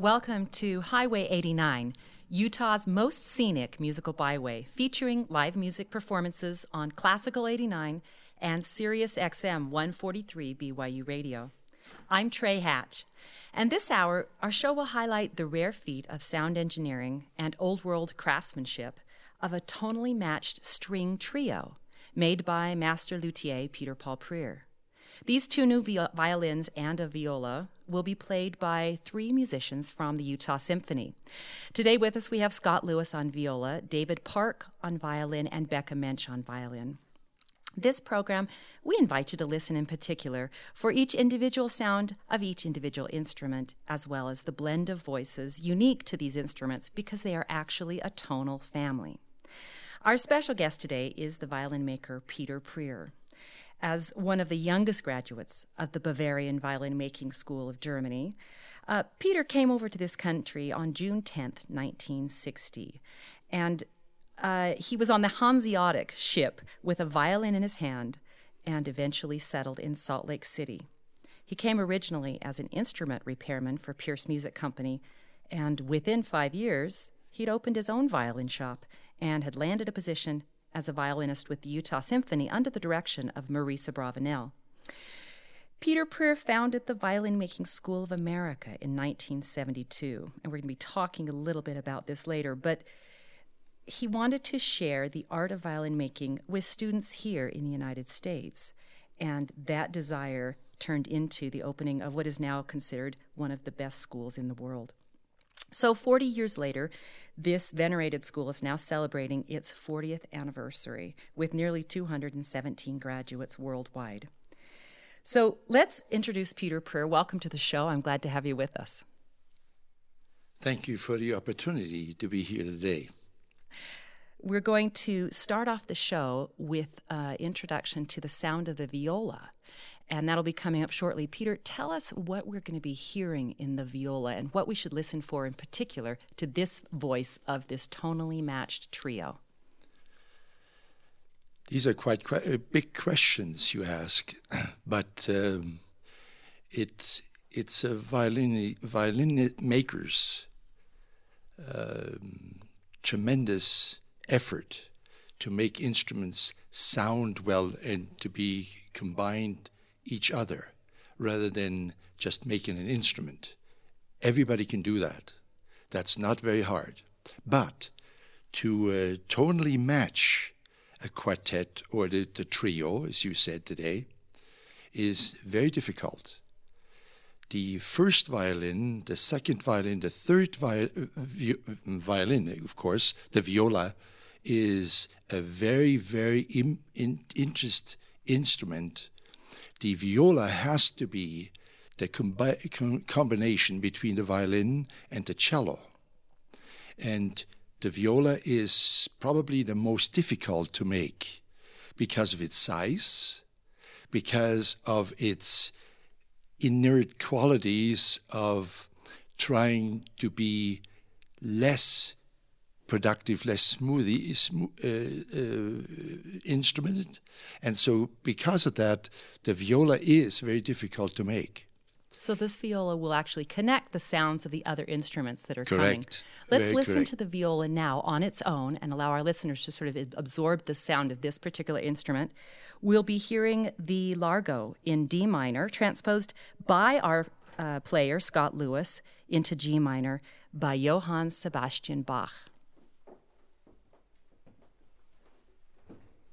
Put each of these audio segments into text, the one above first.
Welcome to Highway 89, Utah's most scenic musical byway, featuring live music performances on Classical 89 and Sirius XM 143 BYU Radio. I'm Trey Hatch, and this hour, our show will highlight the rare feat of sound engineering and old world craftsmanship of a tonally matched string trio made by master luthier Peter Paul Prier. These two new violins and a viola will be played by three musicians from the Utah Symphony. Today with us we have Scott Lewis on viola, David Park on violin, and Becca Mensch on violin. This program, we invite you to listen in particular for each individual sound of each individual instrument, as well as the blend of voices unique to these instruments because they are actually a tonal family. Our special guest today is the violin maker Peter Prier as one of the youngest graduates of the Bavarian Violin Making School of Germany. Uh, Peter came over to this country on June 10th, 1960, and uh, he was on the Hanseatic ship with a violin in his hand and eventually settled in Salt Lake City. He came originally as an instrument repairman for Pierce Music Company, and within five years, he'd opened his own violin shop and had landed a position as a violinist with the Utah Symphony under the direction of Maurice Abravanel. Peter Prier founded the Violin Making School of America in 1972, and we're going to be talking a little bit about this later, but he wanted to share the art of violin making with students here in the United States, and that desire turned into the opening of what is now considered one of the best schools in the world. So, 40 years later, this venerated school is now celebrating its 40th anniversary with nearly 217 graduates worldwide. So, let's introduce Peter Prier. Welcome to the show. I'm glad to have you with us. Thank you for the opportunity to be here today. We're going to start off the show with an introduction to the sound of the viola and that'll be coming up shortly. Peter, tell us what we're going to be hearing in the viola and what we should listen for in particular to this voice of this tonally matched trio. These are quite uh, big questions you ask, but um, it, it's a violin, violin maker's um, tremendous effort to make instruments sound well and to be combined each other rather than just making an instrument. Everybody can do that. That's not very hard. But to uh, tonally match a quartet or the, the trio, as you said today, is very difficult. The first violin, the second violin, the third vi- vi- violin, of course, the viola, is a very, very Im- in- interest instrument the viola has to be the combi- com- combination between the violin and the cello. And the viola is probably the most difficult to make because of its size, because of its inert qualities of trying to be less productive, less smoothly uh, uh, instrument. And so, because of that, the viola is very difficult to make. So this viola will actually connect the sounds of the other instruments that are correct. coming. Let's very listen correct. to the viola now on its own and allow our listeners to sort of absorb the sound of this particular instrument. We'll be hearing the Largo in D minor, transposed by our uh, player, Scott Lewis, into G minor by Johann Sebastian Bach.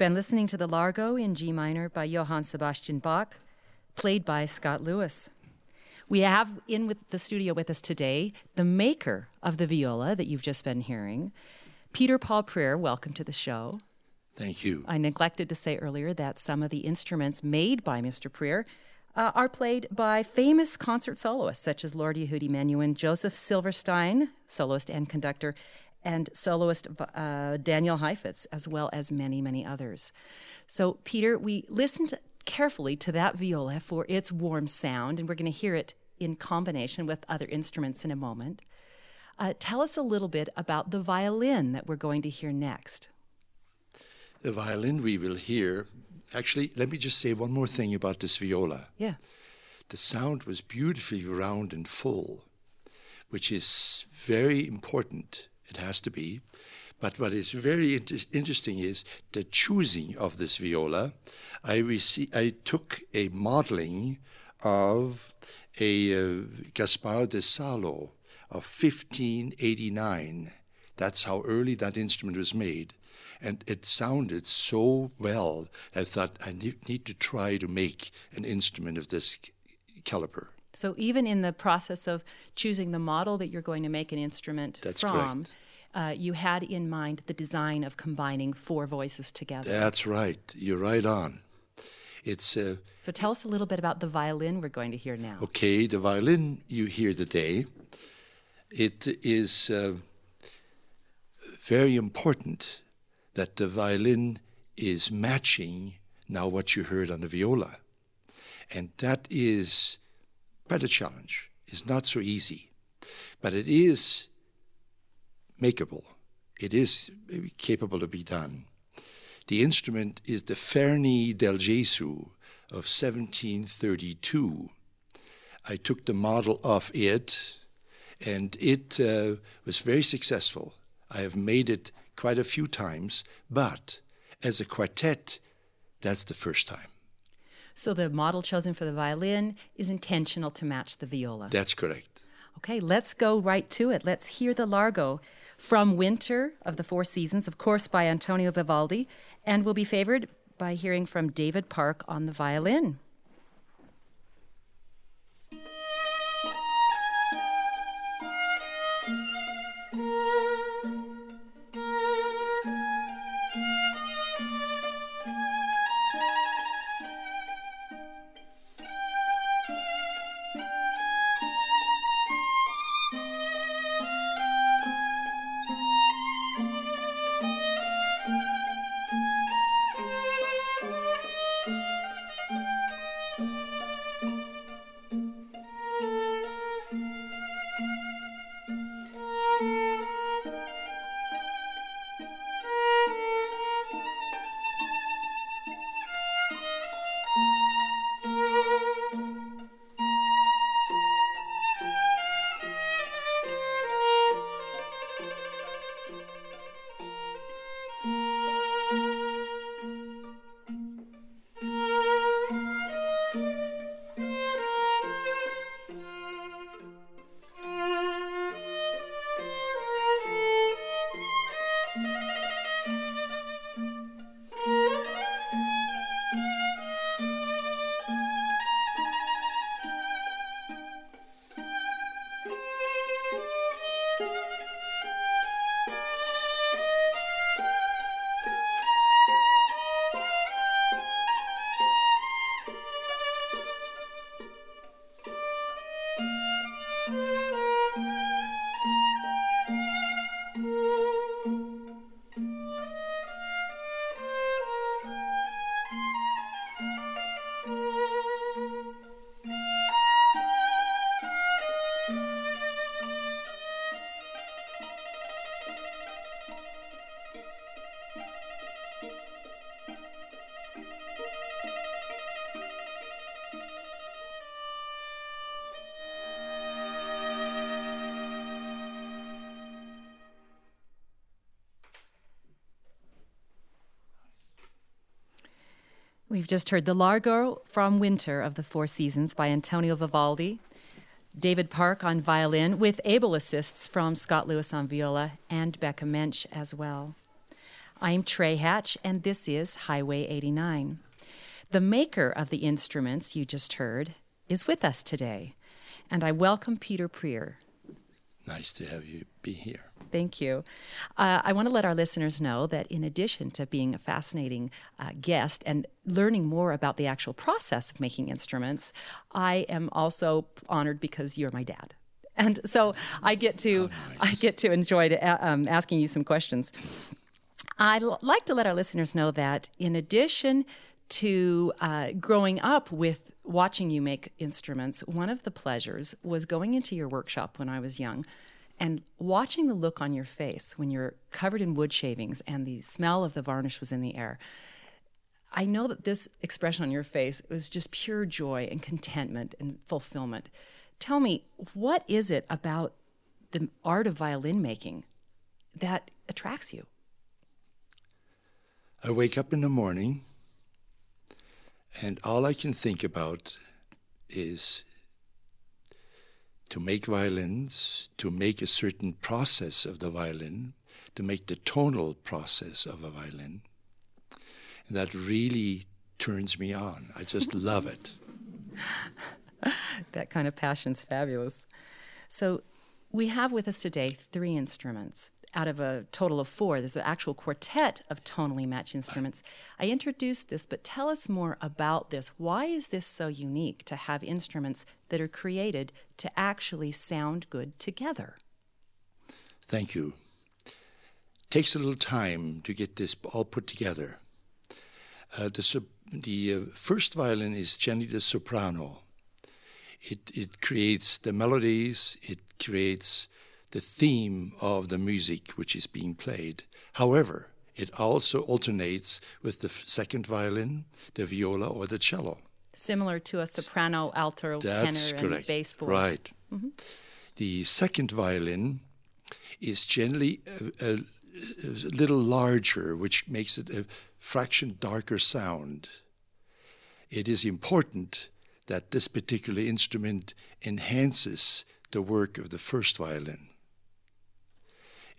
been listening to the Largo in G minor by Johann Sebastian Bach, played by Scott Lewis. We have in with the studio with us today the maker of the viola that you've just been hearing, Peter Paul Prier. Welcome to the show. Thank you. I neglected to say earlier that some of the instruments made by Mr. Prier uh, are played by famous concert soloists such as Lord Yehudi Menuhin, Joseph Silverstein, soloist and conductor, and soloist uh, Daniel Heifetz, as well as many, many others. So, Peter, we listened carefully to that viola for its warm sound, and we're going to hear it in combination with other instruments in a moment. Uh, tell us a little bit about the violin that we're going to hear next. The violin we will hear. Actually, let me just say one more thing about this viola. Yeah. The sound was beautifully round and full, which is very important it has to be. But what is very inter- interesting is the choosing of this viola. I, rece- I took a modeling of a uh, Gaspar de Salo of 1589. That's how early that instrument was made. And it sounded so well, I thought I need, need to try to make an instrument of this caliber. So even in the process of choosing the model that you're going to make an instrument That's from, uh, you had in mind the design of combining four voices together. That's right. You're right on. It's uh, so. Tell us a little bit about the violin we're going to hear now. Okay, the violin you hear today. It is uh, very important that the violin is matching now what you heard on the viola, and that is quite a challenge. It's not so easy, but it is makeable. It is capable to be done. The instrument is the Guarneri del Gesù of 1732. I took the model of it, and it uh, was very successful. I have made it quite a few times, but as a quartet, that's the first time. So the model chosen for the violin is intentional to match the viola. That's correct. Okay, let's go right to it. Let's hear the Largo from Winter of the Four Seasons, of course, by Antonio Vivaldi, and will be favored by hearing from David Park on the violin. We've just heard The Largo from Winter of the Four Seasons by Antonio Vivaldi, David Park on violin, with able assists from Scott Lewis on viola and Becca Mensch as well. I'm Trey Hatch, and this is Highway 89. The maker of the instruments you just heard is with us today, and I welcome Peter Prier. Nice to have you be here. Thank you. Uh, I want to let our listeners know that in addition to being a fascinating uh, guest and learning more about the actual process of making instruments, I am also honored because you're my dad. And so I get to oh, nice. I get to enjoy to, uh, um, asking you some questions. I'd like to let our listeners know that in addition to uh, growing up with watching you make instruments, one of the pleasures was going into your workshop when I was young and watching the look on your face when you're covered in wood shavings and the smell of the varnish was in the air. I know that this expression on your face was just pure joy and contentment and fulfillment. Tell me, what is it about the art of violin making that attracts you? I wake up in the morning and all I can think about is to make violins, to make a certain process of the violin, to make the tonal process of a violin. And that really turns me on. I just love it. that kind of passion's fabulous. So, we have with us today three instruments out of a total of four. There's an actual quartet of tonally matched instruments. I introduced this, but tell us more about this. Why is this so unique to have instruments that are created to actually sound good together? Thank you. Takes a little time to get this all put together. Uh, the the uh, first violin is generally the soprano. It, it creates the melodies, it creates the theme of the music which is being played. However, it also alternates with the second violin, the viola, or the cello. Similar to a soprano, alto, That's tenor, correct. and bass voice. Right. Mm-hmm. The second violin is generally a, a, a, little larger, which makes it a fraction darker sound. It is important that this particular instrument enhances the work of the first violin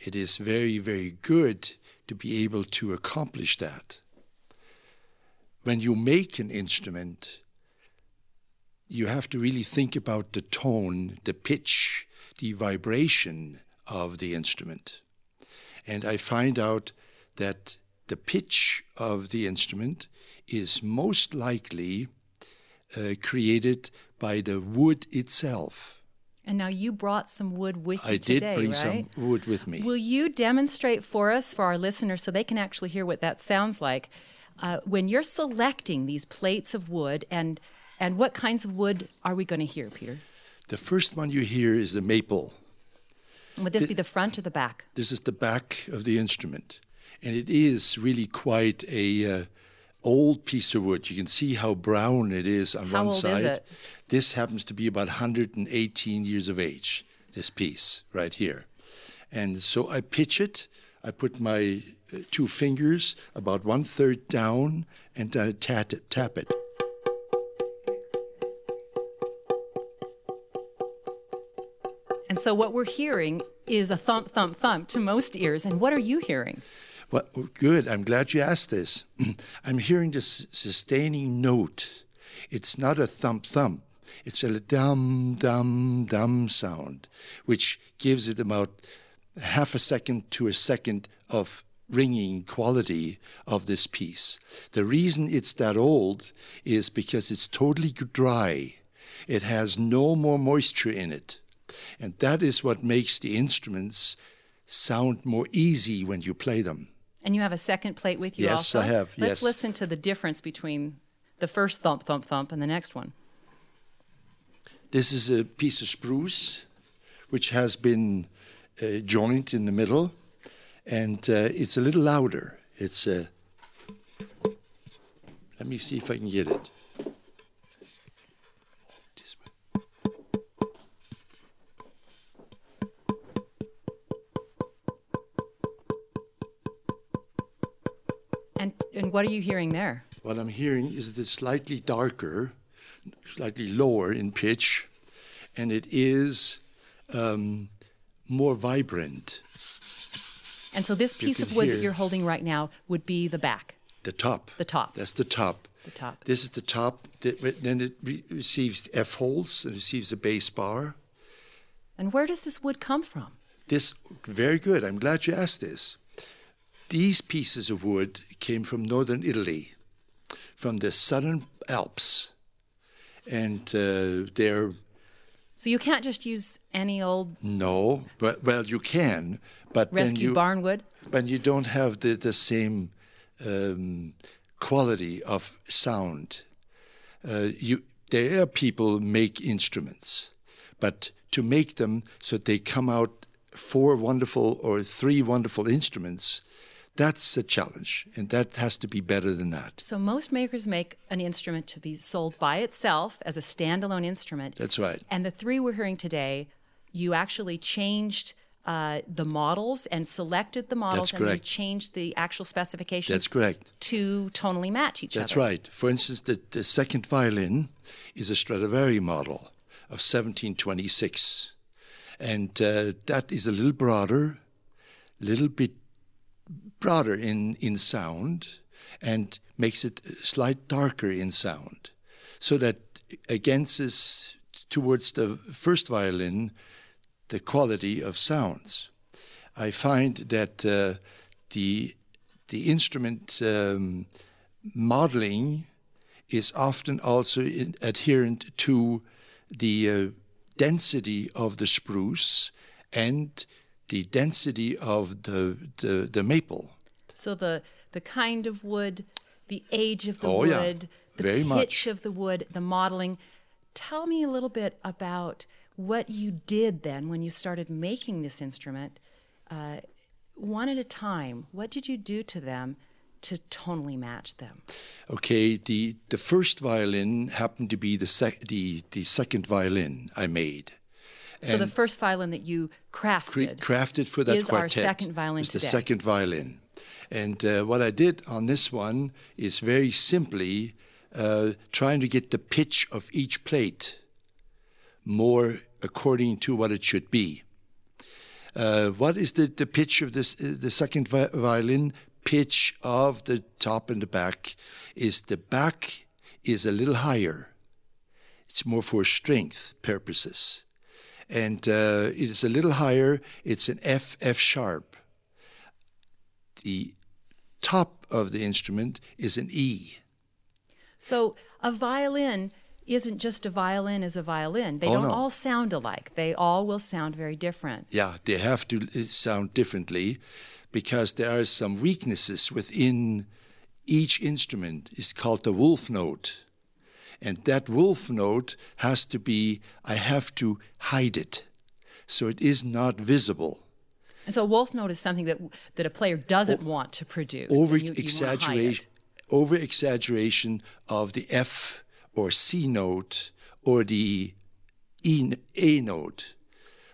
it is very, very good to be able to accomplish that. When you make an instrument, you have to really think about the tone, the pitch, the vibration of the instrument. And I find out that the pitch of the instrument is most likely uh, created by the wood itself. And now you brought some wood with you I today, did bring right? some wood with me. Will you demonstrate for us, for our listeners, so they can actually hear what that sounds like? Uh, when you're selecting these plates of wood, and and what kinds of wood are we going to hear, Peter? The first one you hear is the maple. Would this the, be the front or the back? This is the back of the instrument, and it is really quite a uh, old piece of wood. You can see how brown it is on how one side. This happens to be about 118 years of age, this piece right here. And so I pitch it. I put my uh, two fingers about one third down and then I tap it. Tap it. And so what we're hearing is a thump, thump, thump to most ears. And what are you hearing? Well, good. I'm glad you asked this. I'm hearing this sustaining note. It's not a thump thump. It's a dum dum dum sound, which gives it about half a second to a second of ringing quality of this piece. The reason it's that old is because it's totally dry. It has no more moisture in it. And that is what makes the instruments sound more easy when you play them. And you have a second plate with you also? yes, also? I have. Let's yes. listen to the difference between the first thump, thump, thump and the next one. This is a piece of spruce which has been uh, joined in the middle, and uh, it's a little louder. It's a. Uh, let me see if I can get it. And what are you hearing there? What I'm hearing is that it's slightly darker, slightly lower in pitch, and it is um, more vibrant. And so this piece of wood that you're holding right now would be the back. The top. The top. That's the top. The top. This is the top. Then it re- receives F holes and receives a bass bar. And where does this wood come from? This very good. I'm glad you asked this. These pieces of wood came from northern Italy, from the southern Alps, and uh, they're So you can't just use any old no, but well you can, but then rescue you barn wood. but you don't have the the same um, quality of sound. Uh, you there are people make instruments, but to make them so they come out four wonderful or three wonderful instruments, that's a challenge, and that has to be better than that. So most makers make an instrument to be sold by itself as a standalone instrument. That's right. And the three we're hearing today, you actually changed uh, the models and selected the models and then changed the actual specifications That's correct. to tonally match each That's other. That's right. For instance, the, the second violin is a Stradivari model of 1726. And uh, that is a little broader, little bit broader in, in sound, and makes it slight darker in sound. So that against this, towards the first violin, the quality of sounds. I find that uh, the the instrument um, modeling is often also in, adherent to the uh, density of the spruce and the density of the the, the maple. So the the kind of wood, the age of the Oh, yeah. wood, the Very pitch much. of the wood, the modeling. Tell me a little bit about what you did then when you started making this instrument, uh, one at a time. What did you do to them to tonally match them? Okay, the the first violin happened to be the sec- the the second violin I made. So the first violin that you cre- crafted. crafted for that is our second violin is the second violin. And uh, what I did on this one is very simply uh, trying to get the pitch of each plate more according to what it should be. Uh, what is the, the pitch of this uh, the second vi- violin? Pitch of the top and the back is the back is a little higher. It's more for strength purposes and uh, it is a little higher. It's an F F sharp. The top of the instrument is an E. So a violin isn't just a violin as a violin. They Oh, don't no. all sound alike. They all will sound very different. Yeah, they have to uh, sound differently because there are some weaknesses within each instrument. It's called the wolf note. And that wolf note has to be, I have to hide it. So it is not visible. And so a wolf note is something that that a player doesn't want to produce. over you- you exaggeration it. over exaggeration of the F or C note or the E A note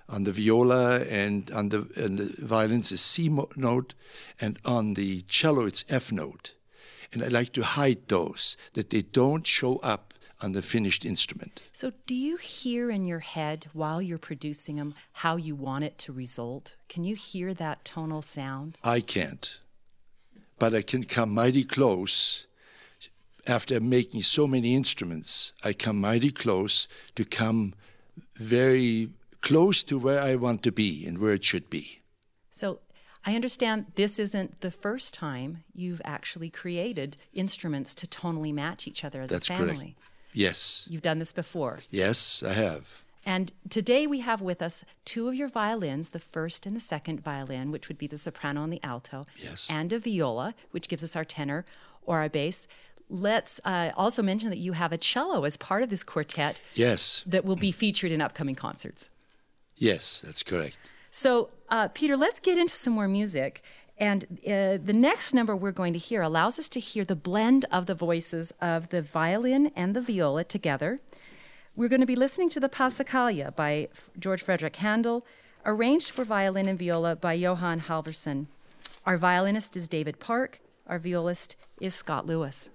on the viola and on the and the violins is C mo- note and on the cello it's F note and I like to hide those that they don't show up on the finished instrument So do you hear in your head while you're producing them how you want it to result? Can you hear that tonal sound? I can't but I can come mighty close after making so many instruments, I come mighty close to come very close to where I want to be and where it should be. So I understand this isn't the first time you've actually created instruments to tonally match each other as That's a family. correct. Yes, You've done this before. yes, I have. And today we have with us two of your violins, the first and the second violin, which would be the soprano and the alto, Yes. and a viola, which gives us our tenor or our bass. Let's uh, also mention that you have a cello as part of this quartet Yes, that will be featured in upcoming concerts. yes, that's correct. So, uh, Peter, let's get into some more music. And uh, the next number we're going to hear allows us to hear the blend of the voices of the violin and the viola together. We're going to be listening to the Passacaglia by F- George Frederick Handel, arranged for violin and viola by Johan Halvorsen. Our violinist is David Park. Our violist is Scott Lewis.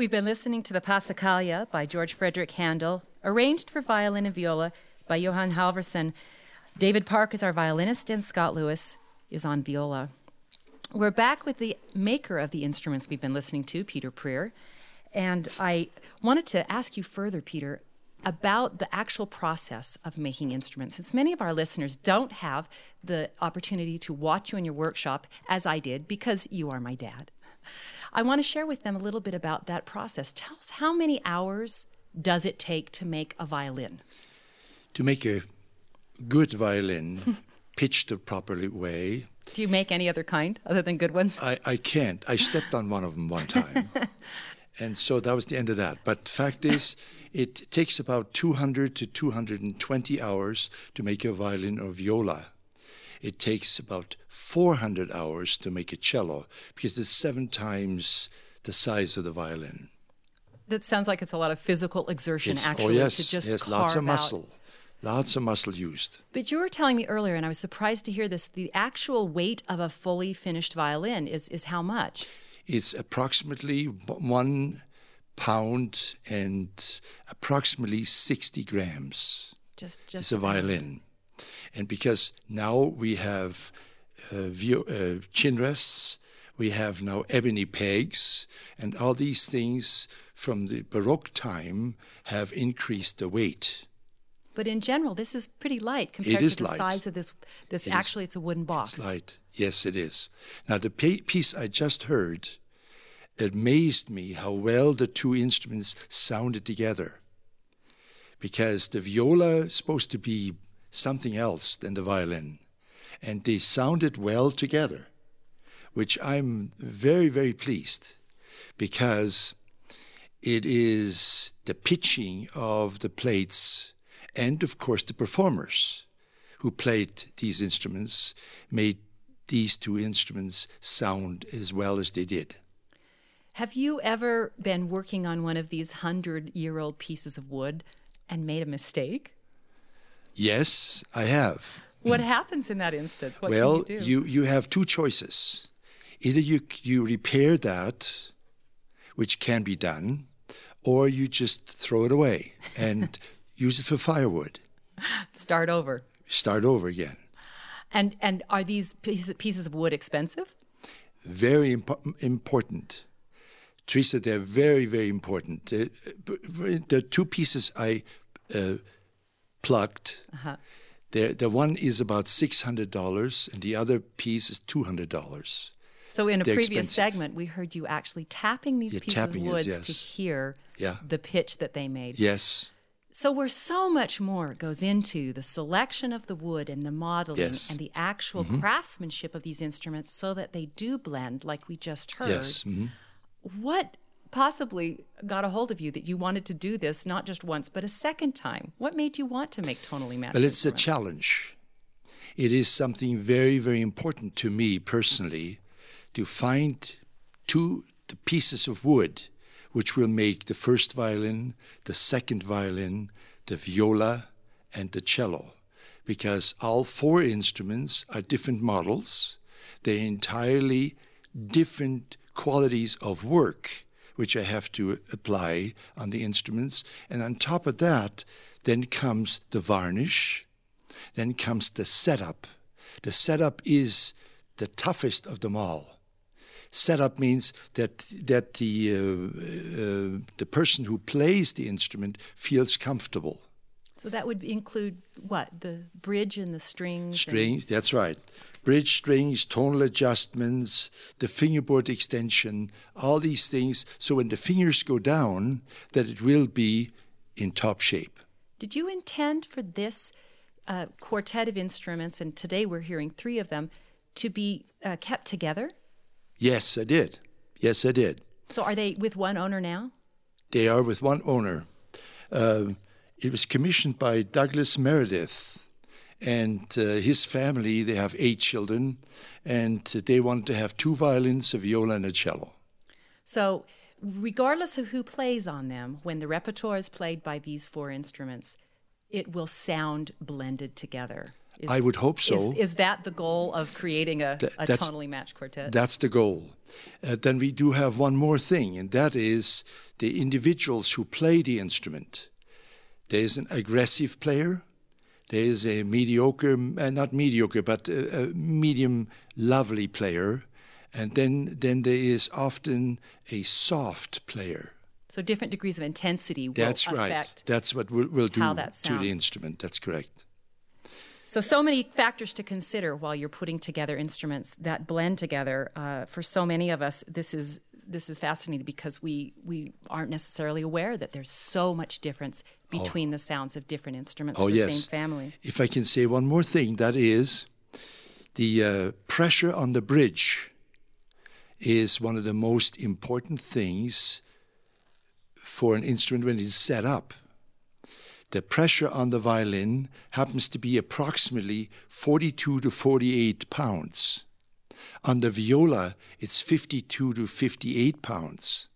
We've been listening to the Passacaglia by George Frederick Handel, arranged for violin and viola by Johan Halvorsen. David Park is our violinist, and Scott Lewis is on viola. We're back with the maker of the instruments we've been listening to, Peter Prier, And I wanted to ask you further, Peter, about the actual process of making instruments. Since many of our listeners don't have the opportunity to watch you in your workshop, as I did, because you are my dad, I want to share with them a little bit about that process. Tell us how many hours does it take to make a violin? To make a good violin, pitched the proper way. Do you make any other kind other than good ones? I, I can't. I stepped on one of them one time. and so that was the end of that. But fact is, it takes about 200 to 220 hours to make a violin or viola. It takes about 400 hours to make a cello because it's seven times the size of the violin. That sounds like it's a lot of physical exertion, It's- oh, actually, oh yes, to just yes, carve lots of out- muscle, lots of muscle used. But you were telling me earlier, and I was surprised to hear this. The actual weight of a fully finished violin is is how much? It's approximately one pound and approximately 60 grams. Just It's just a violin. And because now we have uh, vio- uh, chin rests, we have now ebony pegs, and all these things from the Baroque time have increased the weight. But in general, this is pretty light compared to the light. size of this. This It is. actually, it's a wooden box. It's light. Yes, it is. Now, the piece I just heard amazed me how well the two instruments sounded together. Because the viola is supposed to be something else than the violin, and they sounded well together, which I'm very, very pleased because it is the pitching of the plates and, of course, the performers who played these instruments made these two instruments sound as well as they did. Have you ever been working on one of these hundred-year-old pieces of wood and made a mistake? Yes, I have. What happens in that instance? What well, can you do? you, you have two choices. Either you, you repair that, which can be done, or you just throw it away and use it for firewood. Start over. Start over again. And and are these pieces pieces of wood expensive? very impo- important. Teresa, they're very, very important. The, two pieces I uh, plucked, the, the one is about $600 and the other piece is $200. So in a They're previous expensive. segment, we heard you actually tapping these pieces tapping of it, woods yes. to hear Yeah. the pitch that they made. Yes, So where so much more goes into the selection of the wood and the modeling Yes. Mm-hmm. and the actual craftsmanship of these instruments so that they do blend like we just heard. yes. mhm. What possibly got a hold of you that you wanted to do this not just once but a second time? What made you want to make tonally matched Well, it's a challenge. It is something very, very important to me personally to find two the pieces of wood which will make the first violin, the second violin, the viola, and the cello. Because all four instruments are different models, they're entirely different qualities of work which I have to apply on the instruments. And on top of that, then comes the varnish, then comes the setup. The setup is the toughest of them all. Setup means that that the uh, uh, the person who plays the instrument feels comfortable. So that would include what? The bridge and the strings? and- Strings, that's right. Bridge strings, tonal adjustments, the fingerboard extension, all these things. So when the fingers go down, that it will be in top shape. Did you intend for this uh, quartet of instruments, and today we're hearing three of them, to be uh, kept together? Yes, I did. Yes, I did. So are they with one owner now? They are with one owner. Um it was commissioned by Douglas Meredith and uh, his family. They have eight children, and they wanted to have two violins, a viola, and a cello. So, regardless of who plays on them, when the repertoire is played by these four instruments, it will sound blended together. Is, I would hope so. Is, is that the goal of creating a, Th- a tonally matched quartet? That's the goal. Uh, then we do have one more thing, and that is the individuals who play the instrument. There is an aggressive player. There is a mediocre, uh, not mediocre, but a, a medium, lovely player, and then then there is often a soft player. So different degrees of intensity will That's affect right. That's what we'll, we'll do to the instrument. That's correct. So, so many factors to consider while you're putting together instruments that blend together. Uh, for so many of us, this is this is fascinating because we we aren't necessarily aware that there's so much difference between the sounds of different instruments Oh, of the yes. same family. If I can say one more thing, that is the uh, pressure on the bridge is one of the most important things for an instrument when it's set up. The pressure on the violin happens to be approximately 42 to 48 pounds. On the viola, it's 52 to 58 pounds.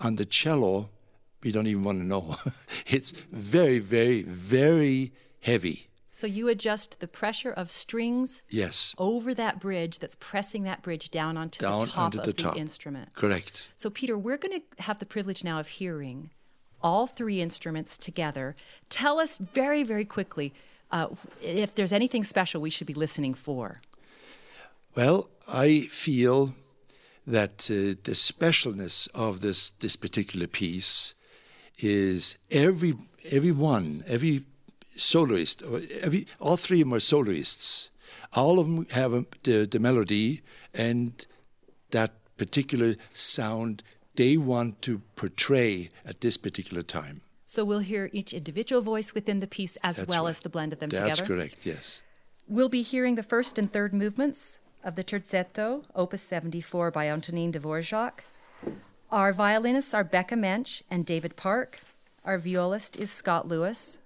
On the cello, we don't even want to know. it's very, very, very heavy. So you adjust the pressure of strings Yes, over that bridge that's pressing that bridge down onto down the top onto of the the, instrument. Correct. So, Peter, we're going to have the privilege now of hearing all three instruments together. Tell us very, very quickly uh, if there's anything special we should be listening for. Well, I feel that uh, the specialness of this this particular piece is every every one, every soloist, every all three of them are soloists. All of them have a, the the melody and that particular sound they want to portray at this particular time. So, we'll hear each individual voice within the piece as That's well right. as the blend of them That's together. correct. Yes. We'll be hearing the first and third movements of the Terzetto, Opus 74 by Antonin Dvorak. Our violinists are Becca Mensch and David Park. Our violist is Scott Lewis.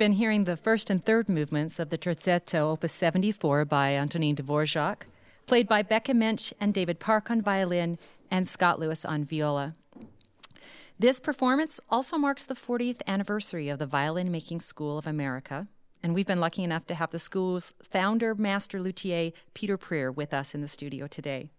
Been hearing the first and third movements of the Terzetto, Opus 74 by Antonin Dvorak, played by Becca Mensch and David Park on violin and Scott Lewis on viola. This performance also marks the 40th anniversary of the Violin Making School of America, and we've been lucky enough to have the school's founder, master luthier, Peter Prier, with us in the studio today.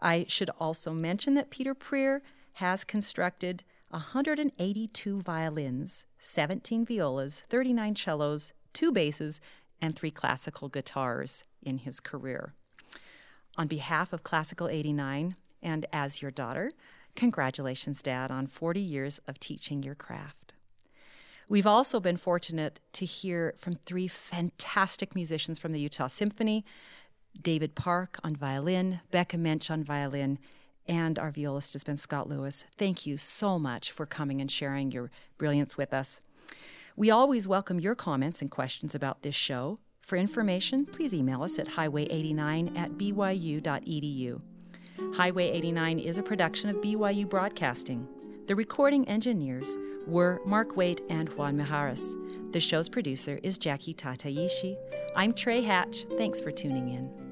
I should also mention that Peter Prier has constructed 182 violins, 17 violas, 39 cellos, two basses, and three classical guitars in his career. On behalf of Classical 89 and as your daughter, congratulations, Dad, on 40 years of teaching your craft. We've also been fortunate to hear from three fantastic musicians from the Utah Symphony David Park on violin, Becca Mensch on violin, and our violist has been Scott Lewis. Thank you so much for coming and sharing your brilliance with us. We always welcome your comments and questions about this show. For information, please email us at highway89 at byu.edu. Highway 89 is a production of BYU Broadcasting. The recording engineers were Mark Waite and Juan Mijares. The show's producer is Jackie Tataishi. I'm Trey Hatch. Thanks for tuning in.